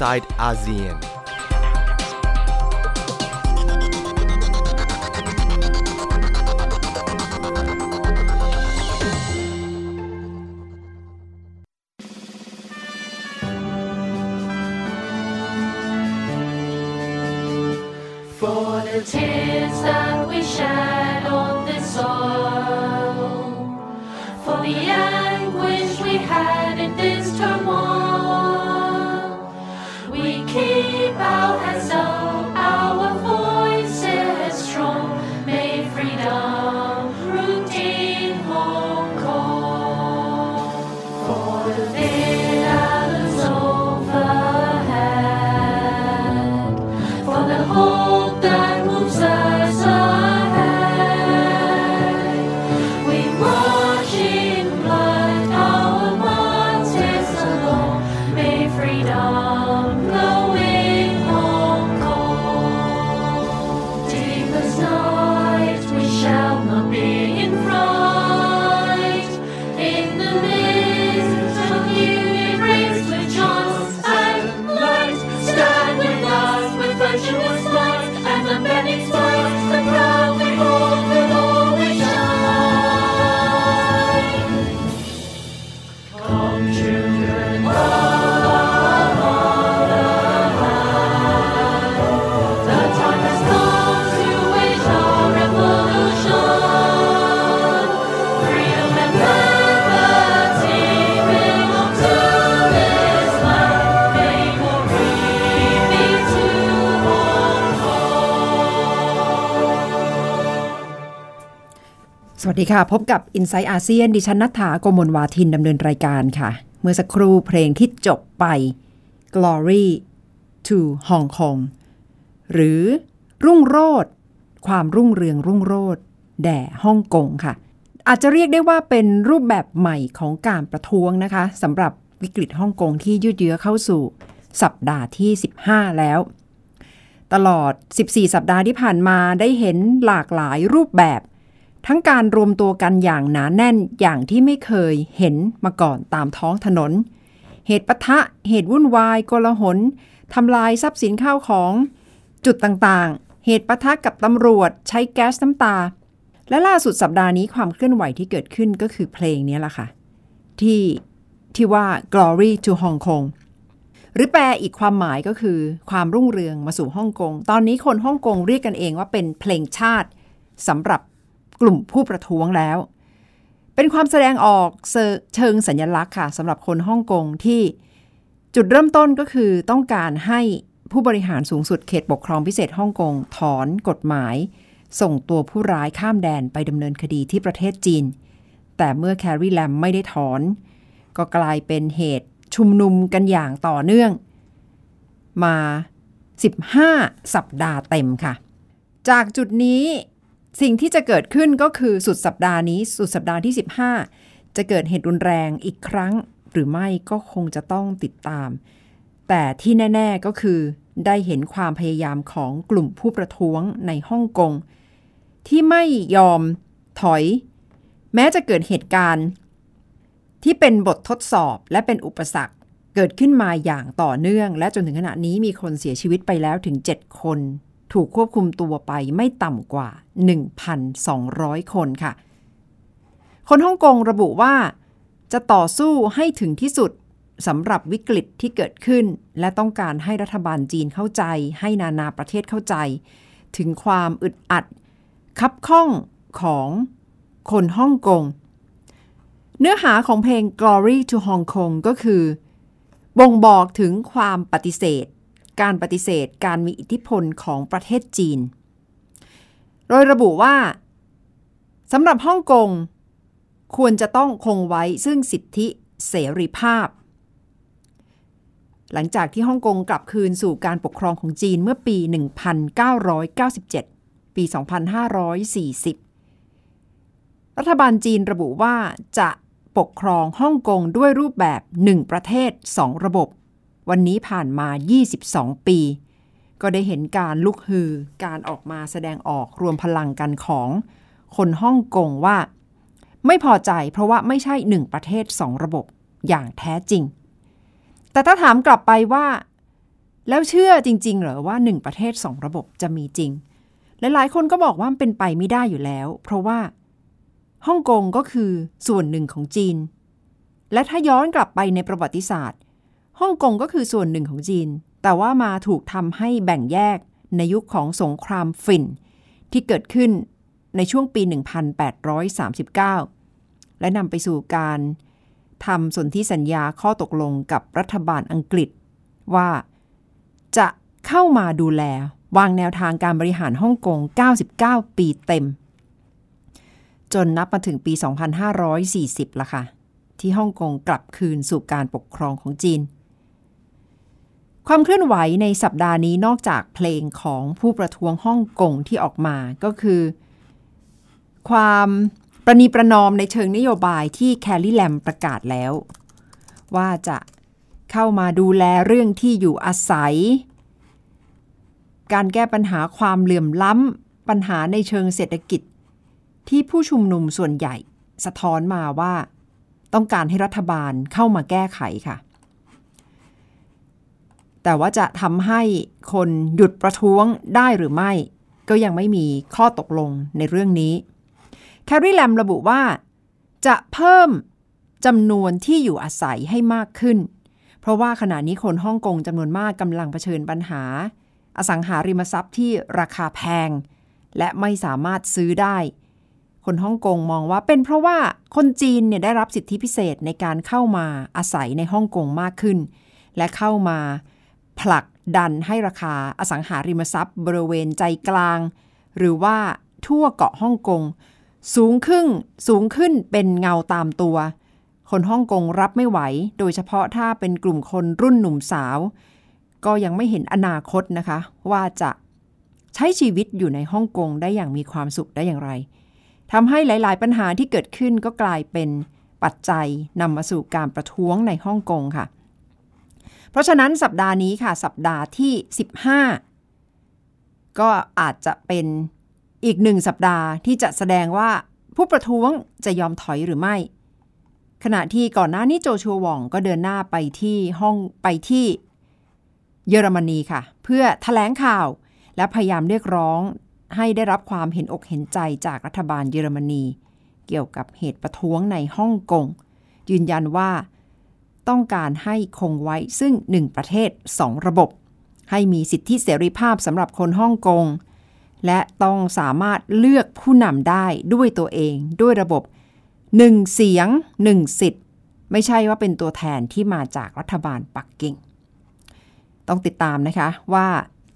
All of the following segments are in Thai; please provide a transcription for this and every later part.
inside ASEAN. วัสดีค่ะ พบกับ i n s i ซต์อาเซียนดิฉันนัฐาโกมลวาทินดำเนินรายการค่ะ เมื่อสักครู่เพลงที่จบไป Glory to Hong Kong หรือรุ่งโรดความรุ่งเรืองรุ่งโรดแด่ฮ่องกงค่ะ อาจจะเรียกได้ว่าเป็นรูปแบบใหม่ของการประท้วงนะคะสำหรับวิกฤตฮ่องกงที่ยืดเยื้อเข้าสู่สัปดาห์ที่ 15 แล้ว ตลอด 14 สัปดาห์ที่ผ่านมาได้เห็นหลากหลายรูปแบบ ทั้งการรวมตัวกันอย่างหนาแน่นอย่างที่ไม่เคยเห็นมาก่อนตามท้องถนน เหตุปะทะ เหตุวุ่นวายโกลาหลทำลายทรัพย์สินข้าวของ จุดต่างๆ เหตุปะทะกับตำรวจใช้แก๊สน้ำตา และล่าสุดสัปดาห์นี้ความเคลื่อนไหวที่เกิดขึ้นก็คือเพลงนี้แหละค่ะ ที่ที่ว่า glory to Hong Kong หรือแปลอีกความหมายก็คือ ความรุ่งเรืองมาสู่ฮ่องกง ตอนนี้คนฮ่องกงเรียกกันเองว่าเป็นเพลงชาติสำหรับ กลุ่มผู้ประท้วงแล้ว เป็นความแสดงออกเชิงสัญลักษณ์ค่ะสำหรับคนฮ่องกงที่จุดเริ่มต้นก็คือต้องการให้ผู้บริหารสูงสุดเขตปกครองพิเศษฮ่องกงถอนกฎหมาย ส่งตัวผู้ร้ายข้ามแดนไปดำเนินคดีที่ประเทศจีน แต่เมื่อแคร์รีแลมไม่ได้ถอน ก็กลายเป็นเหตุชุมนุมกันอย่างต่อเนื่อง มา 15 สัปดาห์เต็มค่ะ จากจุดนี้ สิ่งที่จะเกิดขึ้นก็คือสุดสัปดาห์นี้สุดสัปดาห์ที่ 15 จะเกิดเหตุรุนแรงอีกครั้ง หรือไม่ก็คงจะต้องติดตาม แต่ที่แน่ ๆก็คือได้เห็นความพยายามของกลุ่มผู้ประท้วงในฮ่องกงที่ไม่ยอมถอย แม้จะเกิดเหตุการณ์ ที่เป็นบททดสอบและเป็นอุปสรรคเกิดขึ้นมาอย่างต่อเนื่อง และจนถึงขณะนี้มีคนเสียชีวิตไปแล้วถึง 7 คน ถูกควบคุมตัวไปไม่ต่ำกว่า 1,200 คนค่ะ คนฮ่องกงระบุว่า จะต่อสู้ให้ถึงที่สุดสำหรับวิกฤตที่เกิดขึ้น และต้องการให้รัฐบาลจีนเข้าใจ ให้นานาประเทศเข้าใจ ถึงความอึดอัด คับข้องของคนฮ่องกง เนื้อหาของเพลง Glory to Hong Kong ก็คือ บ่งบอกถึงความปฏิเสธ การปฏิเสธการมีอิทธิพลของประเทศจีน โดยระบุว่าสำหรับฮ่องกงควรจะต้องคงไว้ซึ่งสิทธิเสรีภาพ หลังจากที่ฮ่องกงกลับคืนสู่การปกครองของจีนเมื่อปี 1997 ปี 2540 รัฐบาลจีนระบุว่าจะปกครองฮ่องกงด้วยรูปแบบ 1 ประเทศ 2 ระบบ วันนี้ผ่านมา 22 ปี ก็ได้เห็นการลุกฮือ การออกมาแสดงออกรวมพลังกันของ คนฮ่องกงว่า ไม่พอใจเพราะว่าไม่ใช่1ประเทศ2ระบบอย่างแท้จริง แต่ถ้าถามกลับไปว่า แล้วเชื่อจริง ๆ เหรอว่าหนึ่งประเทศสองระบบจะมีจริง หลายๆ คนก็บอกว่ามันเป็นไปไม่ได้อยู่แล้ว เพราะว่าฮ่องกงก็คือส่วนหนึ่งของจีน และถ้าย้อนกลับไปในประวัติศาสตร์ ฮ่องกงก็คือส่วนหนึ่งของจีน แต่ว่ามาถูกทำให้แบ่งแยกในยุคของสงครามฝิ่น ที่เกิดขึ้นในช่วงปี 1839 และนำไปสู่การทำสนธิสัญญาข้อตกลงกับรัฐบาลอังกฤษ ว่าจะเข้ามาดูแล วางแนวทางการบริหารฮ่องกง 99 ปีเต็ม จนนับมาถึงปี 2540 ละค่ะ ที่ฮ่องกงกลับคืนสู่การปกครองของจีน ความเคลื่อนไหวในสัปดาห์นี้นอกจากเพลงของผู้ประท้วงฮ่องกงที่ออกมาก็คือ ความประนีประนอมในเชิงนโยบายที่แคลรี่แลมประกาศแล้ว ว่าจะเข้ามาดูแลเรื่องที่อยู่อาศัย การแก้ปัญหาความเหลื่อมล้ำปัญหาในเชิงเศรษฐกิจ ที่ผู้ชุมนุมส่วนใหญ่ สะท้อนมาว่า ต้องการให้รัฐบาลเข้ามาแก้ไขค่ะ แต่ว่าจะทำให้คนหยุดประท้วงได้หรือไม่ ก็ยังไม่มีข้อตกลงในเรื่องนี้แครีแลมระบุว่า จะเพิ่มจำนวนที่อยู่อาศัยให้มากขึ้น เพราะว่าขณะนี้คนฮ่องกงจำนวนมากกำลังเผชิญปัญหา อสังหาริมทรัพย์ที่ราคาแพง และไม่สามารถซื้อได้ คนฮ่องกงมองว่าเป็นเพราะว่าคนจีนเนี่ยได้รับสิทธิพิเศษในการเข้ามาอาศัยในฮ่องกงมากขึ้น และเข้ามา ผลักดันให้ราคาอสังหาริมทรัพย์ บริเวณใจกลาง หรือว่าทั่วเกาะฮ่องกง สูงขึ้นสูงขึ้นเป็นเงาตามตัว คนฮ่องกงรับไม่ไหว โดยเฉพาะถ้าเป็นกลุ่มคนรุ่นหนุ่มสาว ก็ยังไม่เห็นอนาคตนะคะ ว่าจะใช้ชีวิตอยู่ในฮ่องกงได้อย่างมีความสุขได้อย่างไรทำให้หลาย ๆ ปัญหาที่เกิดขึ้นก็กลายเป็นปัจจัยนำมาสู่การประท้วงในฮ่องกงค่ะ เพราะฉะนั้นสัปดาห์นี้ค่ะ สัปดาห์ที่ 15 ก็อาจจะเป็นอีกหนึ่งสัปดาห์ที่จะแสดงว่าผู้ประท้วงจะยอมถอยหรือไม่ ขณะที่ก่อนหน้านี้โจชัวหว่องก็เดินหน้าไปที่ห้องไปที่เยอรมนีค่ะ เพื่อถแถลงข่าวและพยายามเรียกร้องให้ได้รับความเห็นอกเห็นใจจากรัฐบาลเยอรมนี เกี่ยวกับเหตุประท้วงในฮ่องกงยืนยันว่า ต้องการให้คงไว้ซึ่งหนึ่งประเทศสองระบบ ให้มีสิทธิเสรีภาพสำหรับคนฮ่องกง และต้องสามารถเลือกผู้นำได้ด้วยตัวเองด้วยระบบหนึ่งเสียงหนึ่งสิทธิ์ ไม่ใช่ว่าเป็นตัวแทนที่มาจากรัฐบาลปักกิ่ง ต้องติดตามนะคะว่า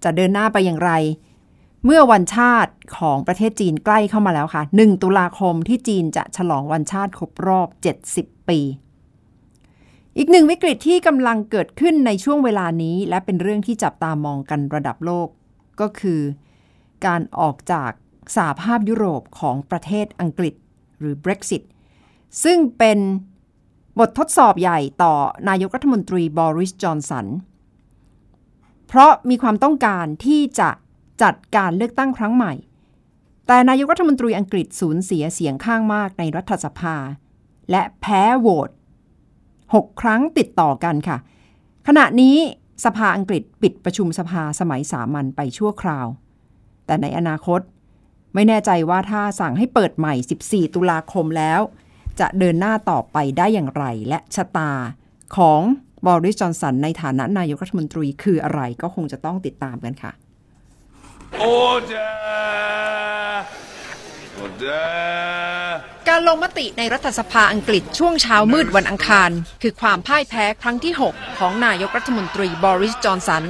จะเดินหน้าไปอย่างไร เมื่อวันชาติของประเทศจีนใกล้เข้ามาแล้วค่ะ 1 ตุลาคมที่จีนจะฉลองวันชาติครบรอบ 70 ปี อีกหนึ่งวิกฤตที่กำลังเกิดขึ้นในช่วงเวลานี้ และเป็นเรื่องที่จับตามองกันระดับโลก ก็คือ การออกจากสหภาพยุโรปของประเทศอังกฤษหรือ Brexit ซึ่งเป็นบททดสอบใหญ่ต่อนายกรัฐมนตรีบอริส จอนสัน เพราะมีความต้องการที่จะจัดการเลือกตั้งครั้งใหม่ แต่นายกรัฐมนตรีอังกฤษสูญเสียเสียงข้างมากในรัฐสภา และแพ้โหวต 6 ครั้งติดต่อกันค่ะ ขณะนี้สภาอังกฤษปิดประชุมสภาสมัยสามัญไปชั่วคราว แต่ในอนาคต ไม่แน่ใจว่าถ้าสั่งให้เปิดใหม่ 14 ตุลาคมแล้ว จะเดินหน้าต่อไปได้อย่างไร และชะตาของบริสจอนสันในฐานะนายกรัฐมนตรีคืออะไรก็คงจะต้องติดตามกันค่ะ Order! Order! การลงมติในรัฐสภาอังกฤษช่วงเช้ามืดวันอังคาร คือความพ่ายแพ้ครั้งที่ 6 ของนายกรัฐมนตรีบริสจอนสัน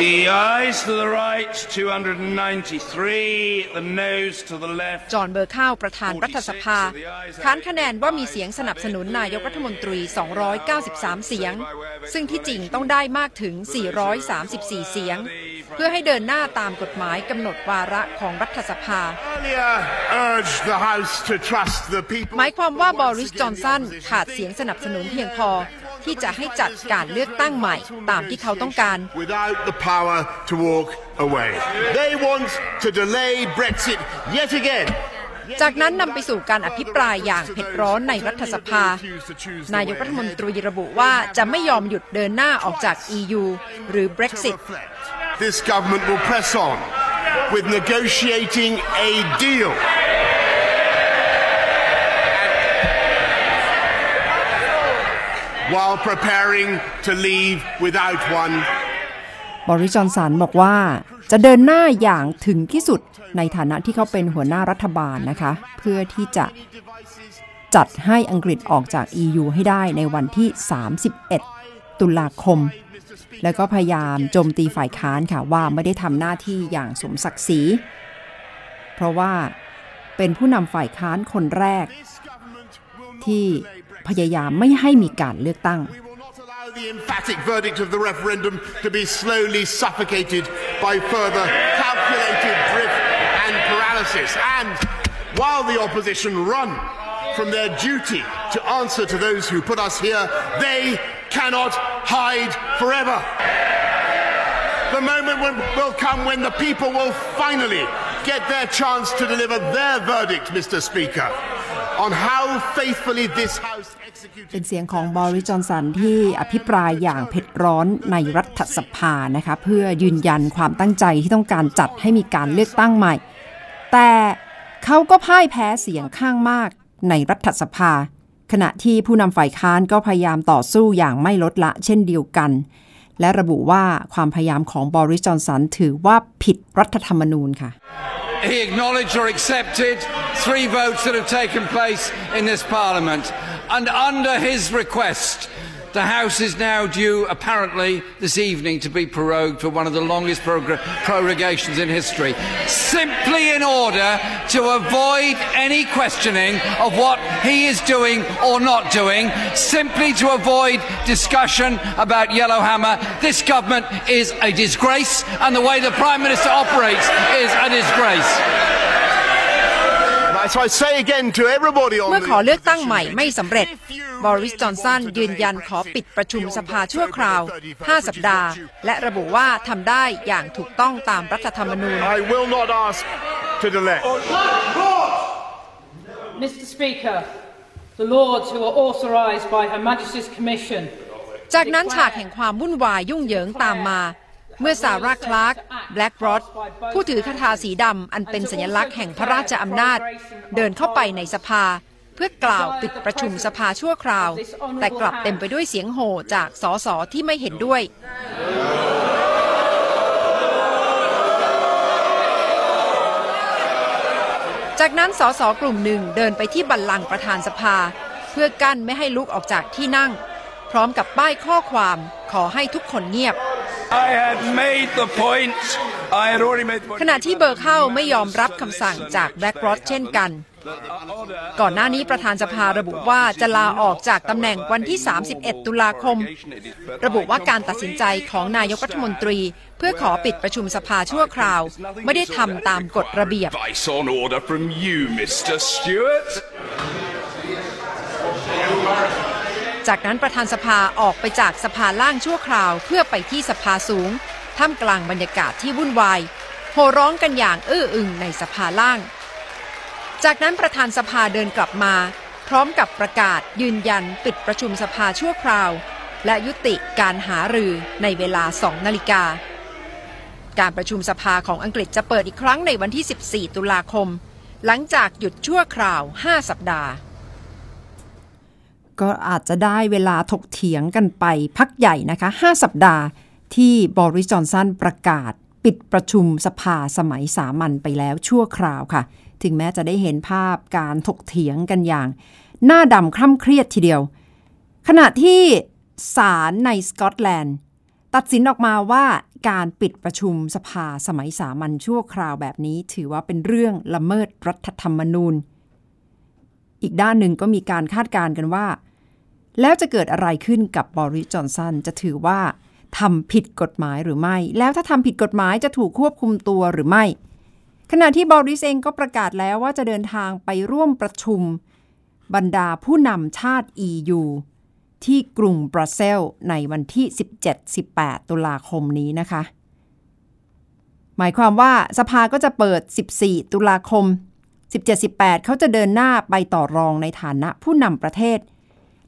The ayes to the right, 293. The noes to the left. จอห์นเบอร์ข้าวประธานรัฐสภา ค้านคะแนนว่ามีเสียงสนับสนุนนายกรัฐมนตรี 293 เสียง ซึ่งที่จริงต้องได้มากถึง 434 เสียง เพื่อให้เดินหน้าตามกฎหมายกำหนดวาระของรัฐสภา earlier urged the House to trust the people. หมายความว่าบริส จอนสันขาดเสียงสนับสนุนเพียงพอ ที่จะให้จัดการเลือกตั้งใหม่ตามที่เขาต้องการ without the power to walk away. They want to delay Brexit yet again. จากนั้นนำไปสู่การอภิปรายอย่างเผ็ดร้อนในรัฐสภา นายกรัฐมนตรีระบุว่าจะไม่ยอมหยุดเดินหน้าออกจาก EU หรือ Brexit This government will press on with negotiating a deal. While preparing to leave without one บริจอนสันบอกว่า จะเดินหน้าอย่างถึงที่สุดในฐานะที่เขาเป็นหัวหน้ารัฐบาลนะคะ เพื่อที่จะจัดให้อังกฤษออกจาก EU ให้ได้ในวันที่ 31 ตุลาคม แล้วก็พยายามโจมตีฝ่ายค้านค่ะว่าไม่ได้ทำหน้าที่อย่างสมศักดิ์ศรี เพราะว่าเป็นผู้นำฝ่ายค้านคนแรก ที่ พยายามไม่ให้มีการเลือกตั้ง We will not allow the emphatic verdict of the referendum to be slowly suffocated by further calculated drift and paralysis. And while the opposition run from their duty to answer to those who put us here, they cannot hide forever. The moment when, will come when the people will finally get their chance to deliver their verdict, Mr. Speaker, On how faithfully this House executed. เป็นเสียงของบริจอนสันที่อภิปรายอย่างเผ็ดร้อนในรัฐสภานะคะเพื่อยืนยันความตั้งใจที่ต้องการจัดให้มีการเลือกตั้งใหม่ แต่เขาก็พ่ายแพ้เสียงข้างมากในรัฐสภา ขณะที่ผู้นำฝ่ายค้านก็พยายามต่อสู้อย่างไม่ลดละเช่นเดียวกัน และระบุว่าความพยายามของบริจอนสันถือว่าผิดรัฐธรรมนูญค่ะ He acknowledged or accepted three votes that have taken place in this Parliament. And under his request, the House is now due, apparently, this evening to be prorogued for one of the longest prorogations in history, simply in order to avoid any questioning of what he is doing or not doing, simply to avoid discussion about Yellowhammer. This government is a disgrace, and the way the Prime Minister operates is a disgrace. เมื่อ the ขอเลือกตั้งใหม่ opposition ไม่สำเร็จ if you บริสจอนสัน really ยืนยัน want to ขอ delay ปิดประชุม Brexit สภาชั่วคราว 5 สัปดาห์ และระบุว่าทำได้อย่างถูกต้องตามรัฐธรรมนูญ I will not ask to delay. Mr Speaker, the Lords who are authorised by Her Majesty's Commission จากนั้นฉากแห่งความวุ่นวายยุ่งเหยิงตามมา เมื่อซาร่าคลาร์กแบล็กบรอดผู้ถือคาถาสีดำอันเป็นสัญลักษณ์แห่งพระราชอำนาจ เดินเข้าไปในสภา เพื่อกล่าวปิดประชุมสภาชั่วคราว แต่กลับเต็มไปด้วยเสียงโห่จากสสที่ไม่เห็นด้วยจากนั้นสสกลุ่มหนึ่งเดินไปที่บัลลังก์ประธานสภา เพื่อกั้นไม่ให้ลุกออกจากที่นั่ง พร้อมกับป้ายข้อความขอให้ทุกคนเงียบ I had made the point. I had already made the point. ขณะที่เบอร์เข้าไม่ยอมรับคำสั่งจากแบล็กรอดเช่นกัน ก่อนหน้านี้ประธานสภาระบุว่าจะลาออกจากตำแหน่งวันที่ 31 ตุลาคม ระบุว่าการตัดสินใจของนายกรัฐมนตรี เพื่อขอปิดประชุมสภาชั่วคราว ไม่ได้ทำตามกฎระเบียบ Advice on order from you, Mr. Stewart. จากนั้นประธานสภาออกไปจากสภาล่างชั่วคราวเพื่อไปที่สภาสูงท่ามกลางบรรยากาศที่วุ่นวายโห่ร้องกันอย่างอื้ออึงในสภาล่าง จากนั้นประธานสภาเดินกลับมา พร้อมกับประกาศยืนยันปิดประชุมสภาชั่วคราว และยุติการหารือในเวลา2นาฬิกา การประชุมสภาของอังกฤษจะเปิดอีกครั้งในวันที่ 14 ตุลาคม หลังจากหยุดชั่วคราว 5 สัปดาห์ ก็อาจจะได้เวลาถกเถียงกันไปพักใหญ่นะคะ 5 สัปดาห์ที่บริจอนสันประกาศ ปิดประชุมสภาสมัยสามัญไปแล้วชั่วคราวค่ะ ถึงแม้จะได้เห็นภาพการถกเถียงกันอย่าง หน้าดำคร่ำเครียดทีเดียว ขณะที่ศาลในสกอตแลนด์ ตัดสินออกมาว่าการปิดประชุมสภาสมัยสามัญชั่วคราวแบบนี้ ถือว่าเป็นเรื่องละเมิดรัฐธรรมนูญ อีกด้านหนึ่งก็มีการคาดการณ์กันว่า แล้วจะเกิดอะไรขึ้นกับบอริสจอนสันจะถือว่าทำผิดกฎหมายหรือไม่ แล้วถ้าทำผิดกฎหมายจะถูกควบคุมตัวหรือไม่ ขณะที่บอริสเองก็ประกาศแล้วว่าจะเดินทางไปร่วมประชุม บรรดาผู้นำชาติ EU ที่กรุงบรัสเซลส์ในวันที่ 17-18 ตุลาคมนี้นะคะ หมายความว่าสภาก็จะเปิด 14 ตุลาคม 17-18 เขาจะเดินหน้าไปต่อรองในฐานะผู้นำประเทศ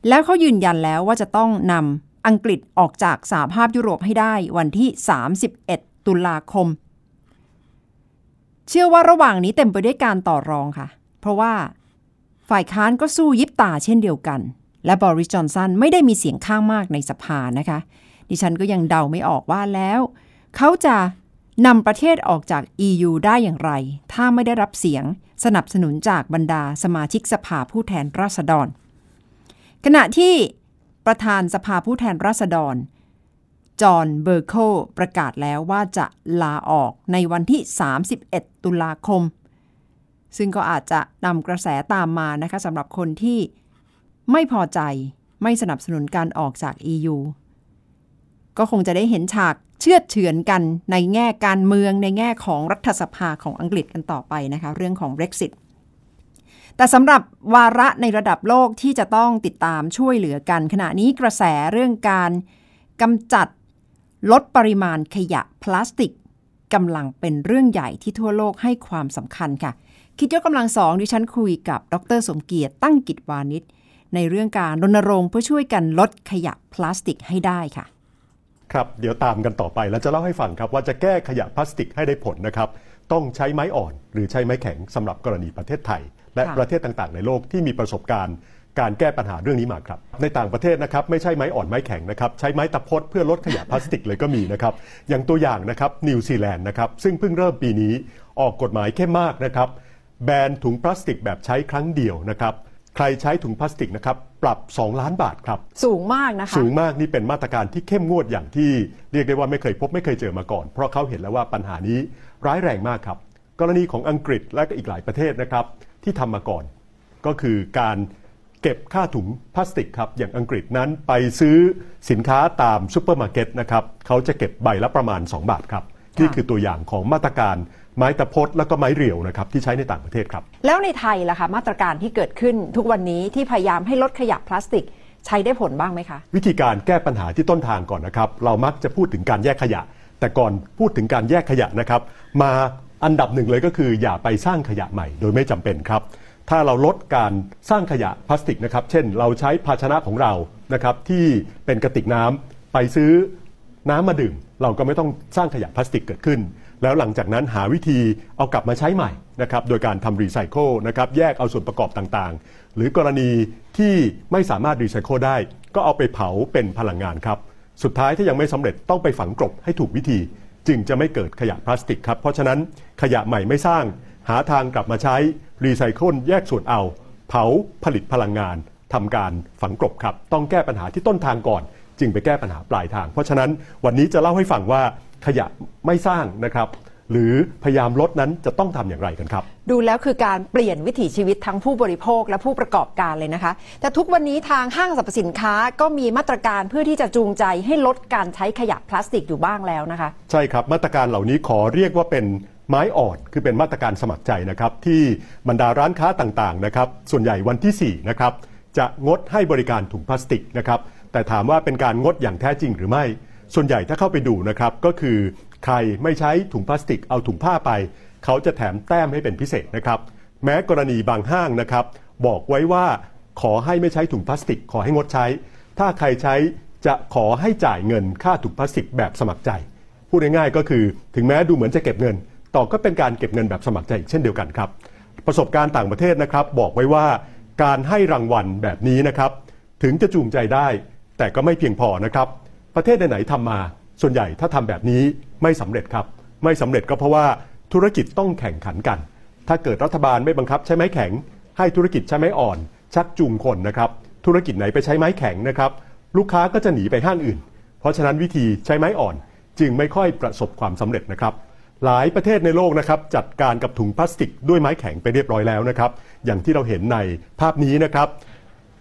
แล้วเขายืนยันแล้วว่าจะต้องนำอังกฤษออกจากสหภาพยุโรปให้ได้วันที่ 31 ตุลาคม เชื่อว่าระหว่างนี้เต็มไปด้วยการต่อรองค่ะ เพราะว่าฝ่ายค้านก็สู้ยิบตาเช่นเดียวกัน และบริจอนสันไม่ได้มีเสียงข้างมากในสภานะคะ ดิฉันก็ยังเดาไม่ออกว่าแล้ว เขาจะนำประเทศออกจาก EU ได้อย่างไร ถ้าไม่ได้รับเสียงสนับสนุนจากบรรดาสมาชิกสภาผู้แทนราษฎร ขณะที่ประธานสภาผู้แทนราษฎร จอห์นเบอร์โคประกาศแล้วว่าจะลาออกในวันที่ 31 ตุลาคม ซึ่งก็อาจจะนำกระแสตามมานะคะสำหรับคนที่ไม่พอใจไม่สนับสนุนการออกจาก EU ก็คงจะได้เห็นฉากเชื่อเฉือนกันในแง่การเมืองในแง่ของรัฐสภาของอังกฤษกันต่อไปนะคะ เรื่องของ Brexit แต่สำหรับวาระในระดับโลกที่จะต้องติดตามช่วยเหลือกัน ขณะนี้กระแสเรื่องการกำจัดลดปริมาณขยะพลาสติกกำลังเป็นเรื่องใหญ่ที่ทั่วโลกให้ความสำคัญค่ะ คิดยกกำลังสองดิฉันคุยกับ ดรสมเกียรติตั้งกิจวานิชในเรื่องการรณรงค์เพื่อช่วยกันลดขยะพลาสติกให้ได้ค่ะ ครับเดี๋ยวตามกันต่อไปแล้วจะเล่าให้ฟังครับว่าจะแก้ขยะพลาสติกให้ได้ผลนะครับ ต้องใช้ไม้อ่อนหรือใช้ไม้แข็งสำหรับกรณีประเทศไทย และค่ะประเทศต่างๆ ในโลกที่มีประสบการณ์การแก้ปัญหาเรื่องนี้มาครับ ในต่างประเทศนะครับไม่ใช่ไม้อ่อนไม้แข็งนะครับใช้ไม้ตะพดเพื่อลดขยะพลาสติกเลยก็มีนะครับอย่างตัวอย่างนะครับนิวซีแลนด์นะครับซึ่งเพิ่งเริ่มปีนี้ออกกฎหมายเข้มมากนะครับ แบนถุงพลาสติกแบบใช้ครั้งเดียวนะครับใครใช้ถุงพลาสติกนะครับปรับ 2 ล้านบาทครับ สูงมากนะคะ สูงมากนี่เป็นมาตรการที่เข้มงวดอย่างที่เรียกได้ว่าไม่เคยพบไม่เคยเจอมาก่อน เพราะเขาเห็นแล้วว่าปัญหานี้ร้ายแรงมากครับ กรณีของอังกฤษและก็อีกหลายประเทศนะครับ ที่ทำมาก่อน ก็คือการเก็บค่าถุงพลาสติกครับอย่างอังกฤษนั้นไปซื้อสินค้าตามซูเปอร์มาร์เก็ตนะครับเขาจะเก็บใบละประมาณ 2 บาทครับนี่คือตัวอย่างของมาตรการไม้ตะพดแล้วก็ไม้เรียวนะครับที่ใช้ในต่างประเทศครับ แล้วในไทยล่ะคะมาตรการที่เกิดขึ้นทุกวันนี้ที่พยายามให้ลดขยะพลาสติกใช้ได้ผลบ้างไหมคะ วิธีการแก้ปัญหาที่ต้นทางก่อนนะครับ เรามักจะพูดถึงการแยกขยะ แต่ก่อนพูดถึงการแยกขยะนะครับ มา อันดับหนึ่งเลยก็คืออย่าไปสร้างขยะใหม่โดยไม่จำเป็นครับ ถ้าเราลดการสร้างขยะพลาสติกนะครับ เช่น เราใช้ภาชนะของเรานะครับที่เป็นกระติกน้ำไปซื้อน้ำมาดื่ม เราก็ไม่ต้องสร้างขยะพลาสติกเกิดขึ้น แล้วหลังจากนั้นหาวิธีเอากลับมาใช้ใหม่นะครับโดยการทำรีไซเคิลนะครับแยกเอาส่วนประกอบต่างๆ หรือกรณีที่ไม่สามารถรีไซเคิลได้ ก็เอาไปเผาเป็นพลังงานครับสุดท้ายถ้ายังไม่สำเร็จต้องไปฝังกลบให้ถูกวิธี จึงจะไม่เกิดขยะพลาสติกครับ เพราะฉะนั้นขยะใหม่ไม่สร้าง หาทางกลับมาใช้รีไซเคิลแยกส่วนเอา เผาผลิตพลังงานทำการฝังกลบครับ ต้องแก้ปัญหาที่ต้นทางก่อน จึงไปแก้ปัญหาปลายทาง เพราะฉะนั้นวันนี้จะเล่าให้ฟังว่าขยะไม่สร้างนะครับ หรือพยายามลดนั้นจะต้องทำอย่างไรกันครับ ดูแล้วคือการเปลี่ยนวิถีชีวิตทั้งผู้บริโภคและผู้ประกอบการเลยนะคะ แต่ทุกวันนี้ทางห้างสรรพสินค้าก็มีมาตรการเพื่อที่จะจูงใจให้ลดการใช้ขยะพลาสติกอยู่บ้างแล้วนะคะ ใช่ครับมาตรการเหล่านี้ขอเรียกว่าเป็นไม้อ่อนคือเป็นมาตรการสมัครใจนะครับที่บรรดาร้านค้าต่างๆนะครับส่วนใหญ่วันที่4นะครับจะงดให้บริการถุงพลาสติกนะครับแต่ถามว่าเป็นการงดอย่างแท้จริงหรือไม่ ส่วนใหญ่ถ้าเข้าไปดูนะครับก็คือ ใครไม่ใช้ถุงพลาสติกเอาถุงผ้าไป เขาจะแถมแต้มให้เป็นพิเศษนะครับ แม้กรณีบางห้างนะครับบอกไว้ว่าขอให้ไม่ใช้ถุงพลาสติก ขอให้งดใช้ ถ้าใครใช้จะขอให้จ่ายเงินค่าถุงพลาสติกแบบสมัครใจ พูดง่ายๆก็คือถึงแม้ดูเหมือนจะเก็บเงิน ต่อก็เป็นการเก็บเงินแบบสมัครใจเช่นเดียวกันครับ ประสบการณ์ต่างประเทศนะครับ บอกไว้ว่าการให้รางวัลแบบนี้นะครับ ถึงจะจูงใจได้ แต่ก็ไม่เพียงพอนะครับ ประเทศไหนๆทำมา ส่วนใหญ่ถ้าทำแบบนี้ไม่สำเร็จครับ ไม่สำเร็จก็เพราะว่าธุรกิจต้องแข่งขันกัน ถ้าเกิดรัฐบาลไม่บังคับใช้ไม้แข็ง ให้ธุรกิจใช้ไม้อ่อน ชักจูงคนนะครับ ธุรกิจไหนไปใช้ไม้แข็งนะครับ ลูกค้าก็จะหนีไปห้างอื่น เพราะฉะนั้นวิธีใช้ไม้อ่อน จึงไม่ค่อยประสบความสำเร็จนะครับ หลายประเทศในโลกนะครับจัดการกับถุงพลาสติกด้วยไม้แข็งไปเรียบร้อยแล้วนะครับ อย่างที่เราเห็นในภาพนี้นะครับ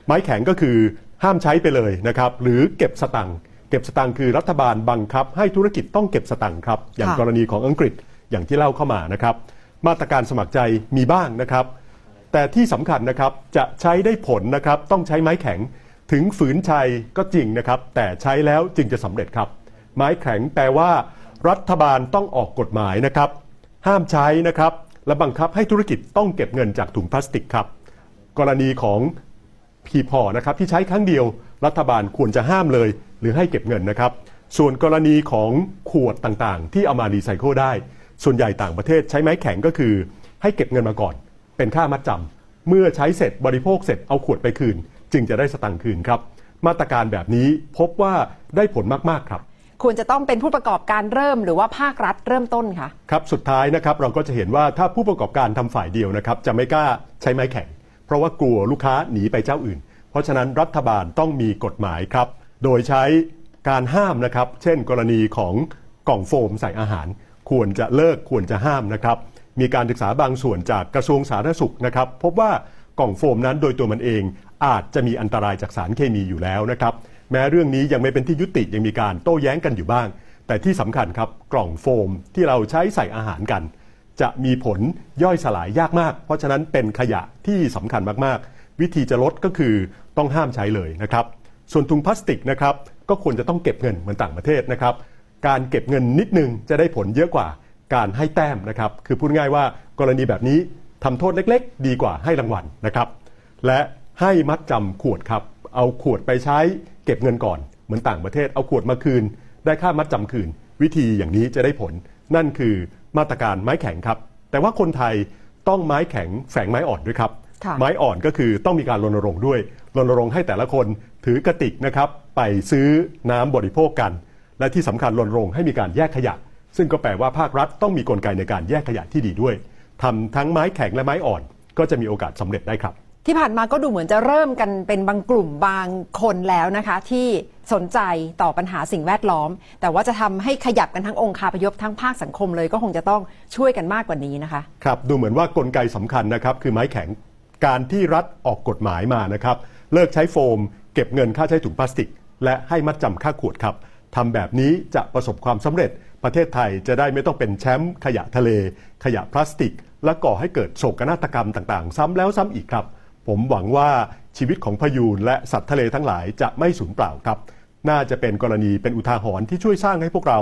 ไม้แข็งก็คือห้ามใช้ไปเลยนะครับ หรือเก็บสตังค์ เก็บสตังค์คือรัฐบาลบังคับ ให้ธุรกิจต้องเก็บสตังค์ครับ อย่างค่ะกรณีของอังกฤษอย่างที่เล่าเข้ามานะครับ มาตรการสมัครใจมีบ้างนะครับ แต่ที่สำคัญนะครับจะใช้ได้ผลนะครับต้องใช้ไม้แข็งถึงฝืนชัยก็จริงนะครับ แต่ใช้แล้วจึงจะสำเร็จครับ ไม้แข็งแปลว่า รัฐบาลต้องออกกฎหมายนะครับ ห้ามใช้นะครับและบังคับให้ธุรกิจต้องเก็บเงินจากถุงพลาสติกครับ กรณีของพีพอนะครับที่ใช้ครั้งเดียว รัฐบาลควรจะห้ามเลย หรือให้เก็บเงินนะครับ ส่วนกรณีของขวดต่างๆ ที่เอามารีไซเคิลได้ ส่วนใหญ่ต่างประเทศใช้ไม้แข็งก็คือ ให้เก็บเงินมาก่อน เป็นค่ามัดจำเมื่อใช้เสร็จบริโภคเสร็จเอาขวดไปคืน จึงจะได้สตังค์คืนครับ มาตรการแบบนี้พบว่าได้ผลมากๆครับควรจะต้องเป็นผู้ประกอบการเริ่มหรือว่าภาครัฐเริ่มต้นคะครับสุดท้ายนะครับเราก็จะเห็นว่าถ้าผู้ประกอบการทำฝ่ายเดียวนะครับจะไม่กล้าใช้ไม้แข็ง เพราะว่ากลัวลูกค้าหนีไปเจ้าอื่น เพราะฉะนั้นรัฐบาลต้องมีกฎหมายครับ โดยใช้การห้ามนะครับ เช่น กรณีของกล่องโฟมใส่อาหาร ควรจะเลิกควรจะห้ามนะครับ มีการศึกษาบางส่วนจากกระทรวงสาธารณสุขนะครับ พบว่ากล่องโฟมนั้นโดยตัวมันเองอาจจะมีอันตรายจากสารเคมีอยู่แล้วนะครับ แม้เรื่องนี้ยังไม่เป็นที่ยุติยังมีการโต้แย้งกันอยู่บ้าง แต่ที่สำคัญครับกล่องโฟมที่เราใช้ใส่อาหารกัน จะมีผลย่อยสลายยากมาก เพราะฉะนั้นเป็นขยะที่สำคัญมากๆ วิธีจะลดก็คือต้องห้ามใช้เลยนะครับ ส่วนถุงพลาสติกนะครับก็ควรจะต้องเก็บเงินเหมือนต่างประเทศนะครับ การเก็บเงินนิดนึงจะได้ผลเยอะกว่าการให้แต้มนะครับ คือพูดง่ายว่ากรณีแบบนี้ทำโทษเล็กๆ ดีกว่าให้รางวัลนะครับ และให้มัดจำขวดครับ เอาขวดไปใช้เก็บเงินก่อน เหมือนต่างประเทศ เอาขวดมาคืน ได้ค่ามัดจำคืน วิธีอย่างนี้จะได้ผล นั่นคือมาตรการไม้แข็งครับ แต่ว่าคนไทยต้องไม้แข็งแฝงไม้อ่อนด้วยครับ ไม้อ่อนก็คือต้องมีการรณรงค์ด้วยรณรงค์ให้แต่ละคนถือกระติกนะครับไปซื้อน้ำบริโภคกัน และที่สำคัญรณรงค์ให้มีการแยกขยะ ซึ่งก็แปลว่าภาครัฐต้องมีกลไกในการแยกขยะที่ดีด้วยทำทั้งไม้แข็งและไม้อ่อน ก็จะมีโอกาสสำเร็จได้ครับ ที่ผ่านมาก็ดูเหมือนจะเริ่มกันเป็นบางกลุ่มบางคนแล้วนะคะ ที่สนใจต่อปัญหาสิ่งแวดล้อม แต่ว่าจะทำให้ขยับกันทั้งองค์คาพยพทั้งภาคสังคมเลยก็คงจะต้องช่วยกันมากกว่านี้นะคะ ครับดูเหมือนว่ากลไกสำคัญนะครับคือไม้แข็ง การที่รัฐออกกฎหมายมานะครับ เลิกใช้โฟม เก็บเงินค่าใช้ถุงพลาสติก และให้มัดจำค่าขวดครับทำแบบนี้จะประสบความสำเร็จ ประเทศไทยจะได้ไม่ต้องเป็นแชมป์ขยะทะเล ขยะพลาสติก และก่อให้เกิดโศกนาฏกรรมต่างๆ ซ้ำแล้วซ้ำอีกครับ ผมหวังว่าชีวิตของพยูนและสัตว์ทะเลทั้งหลายจะไม่สูญเปล่าครับ น่าจะเป็นกรณีเป็นอุทาหรณ์ที่ช่วยสร้างให้พวกเรา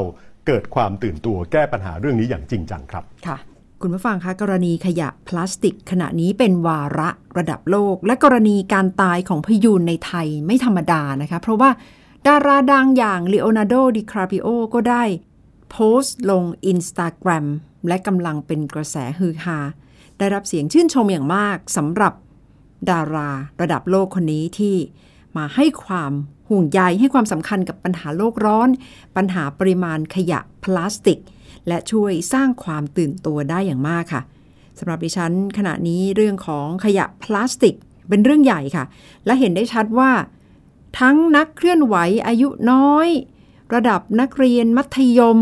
เกิดความตื่นตัวแก้ปัญหาเรื่องนี้อย่างจริงจังครับค่ะ คุณผู้ฟังคะกรณีขยะพลาสติก ขณะนี้เป็นวาระระดับโลก และกรณีการตายของพยูนในไทยไม่ธรรมดานะคะ เพราะว่าดาราดังอย่างเลโอนาร์โด ดิคาปิโอ ก็ได้ โพสต์ลง Instagram และกำลังเป็นกระแสฮือฮาได้รับเสียงชื่นชมอย่างมากสำหรับดาราระดับโลกคนนี้ที่มาให้ความห่วงใยให้ความสำคัญกับปัญหาโลกร้อน ปัญหาปริมาณขยะพลาสติก และช่วยสร้างความตื่นตัวได้อย่างมากค่ะสำหรับดิฉันขณะนี้เรื่องของขยะพลาสติกเป็นเรื่องใหญ่ค่ะ และเห็นได้ชัดว่า ทั้งนักเคลื่อนไหวอายุน้อย ระดับนักเรียนมัธยม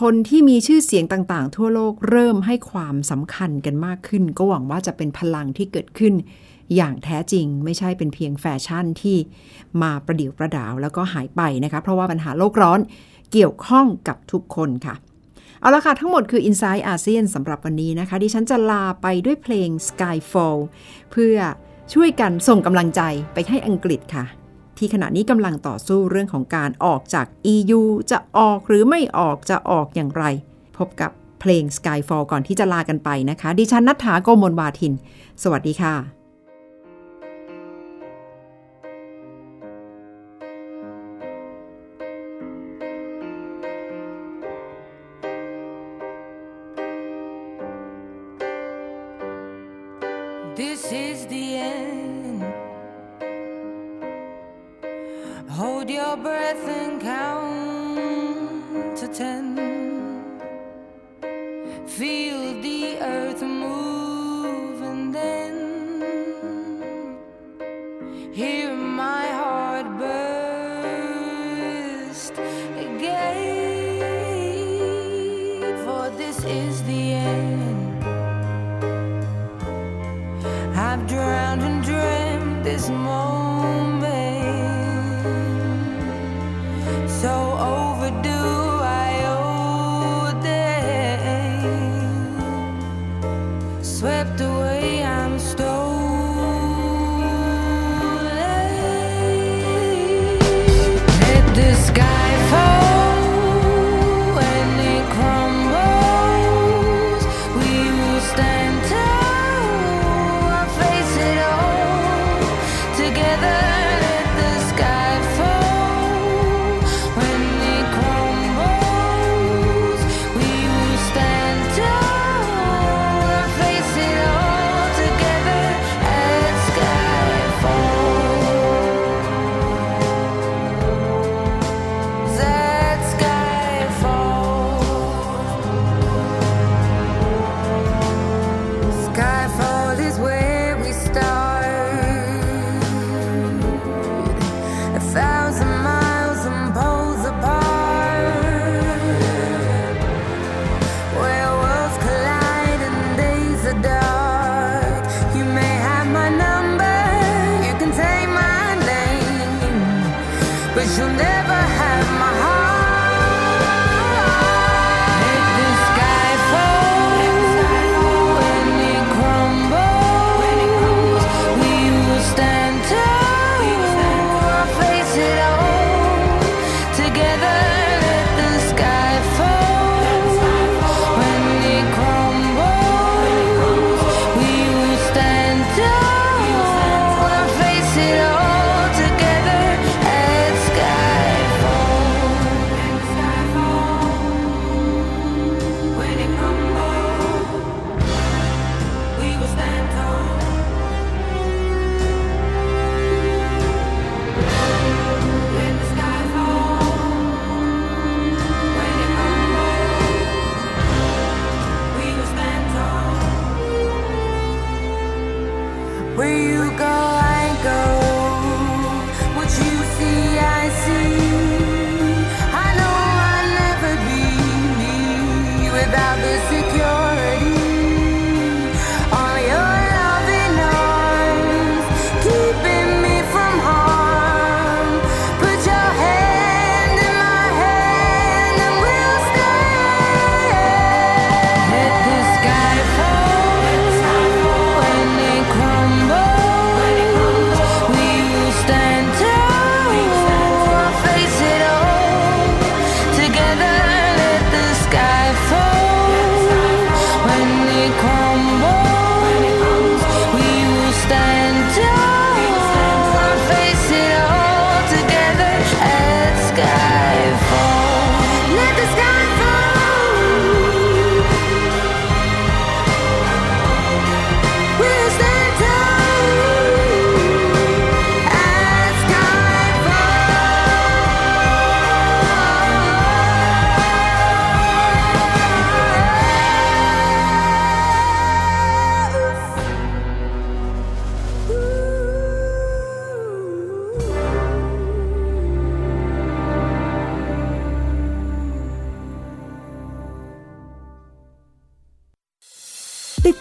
คนที่มีชื่อเสียงต่างๆ ทั่วโลกเริ่มให้ความสำคัญกันมากขึ้น ก็หวังว่าจะเป็นพลังที่เกิดขึ้น อย่างแท้จริงไม่ใช่เป็นเพียงแฟชั่นที่มาประเดี๋ยวประดาวแล้วก็หายไปนะคะ เพราะว่าปัญหาโลกร้อนเกี่ยวข้องกับทุกคนค่ะ เอาละค่ะ ทั้งหมดคือ Inside อาเซียนสำหรับวันนี้นะคะ ดิฉันจะลาไปด้วยเพลง Skyfall เพื่อช่วยกันส่งกำลังใจไปให้อังกฤษค่ะ ที่ขณะนี้กำลังต่อสู้เรื่องของการออกจาก EU จะออกหรือไม่ออกจะออกอย่างไร พบกับเพลง Skyfall ก่อนที่จะลากันไปนะคะ ดิฉันนัฐถาโกมลวาทิน สวัสดีค่ะ pretend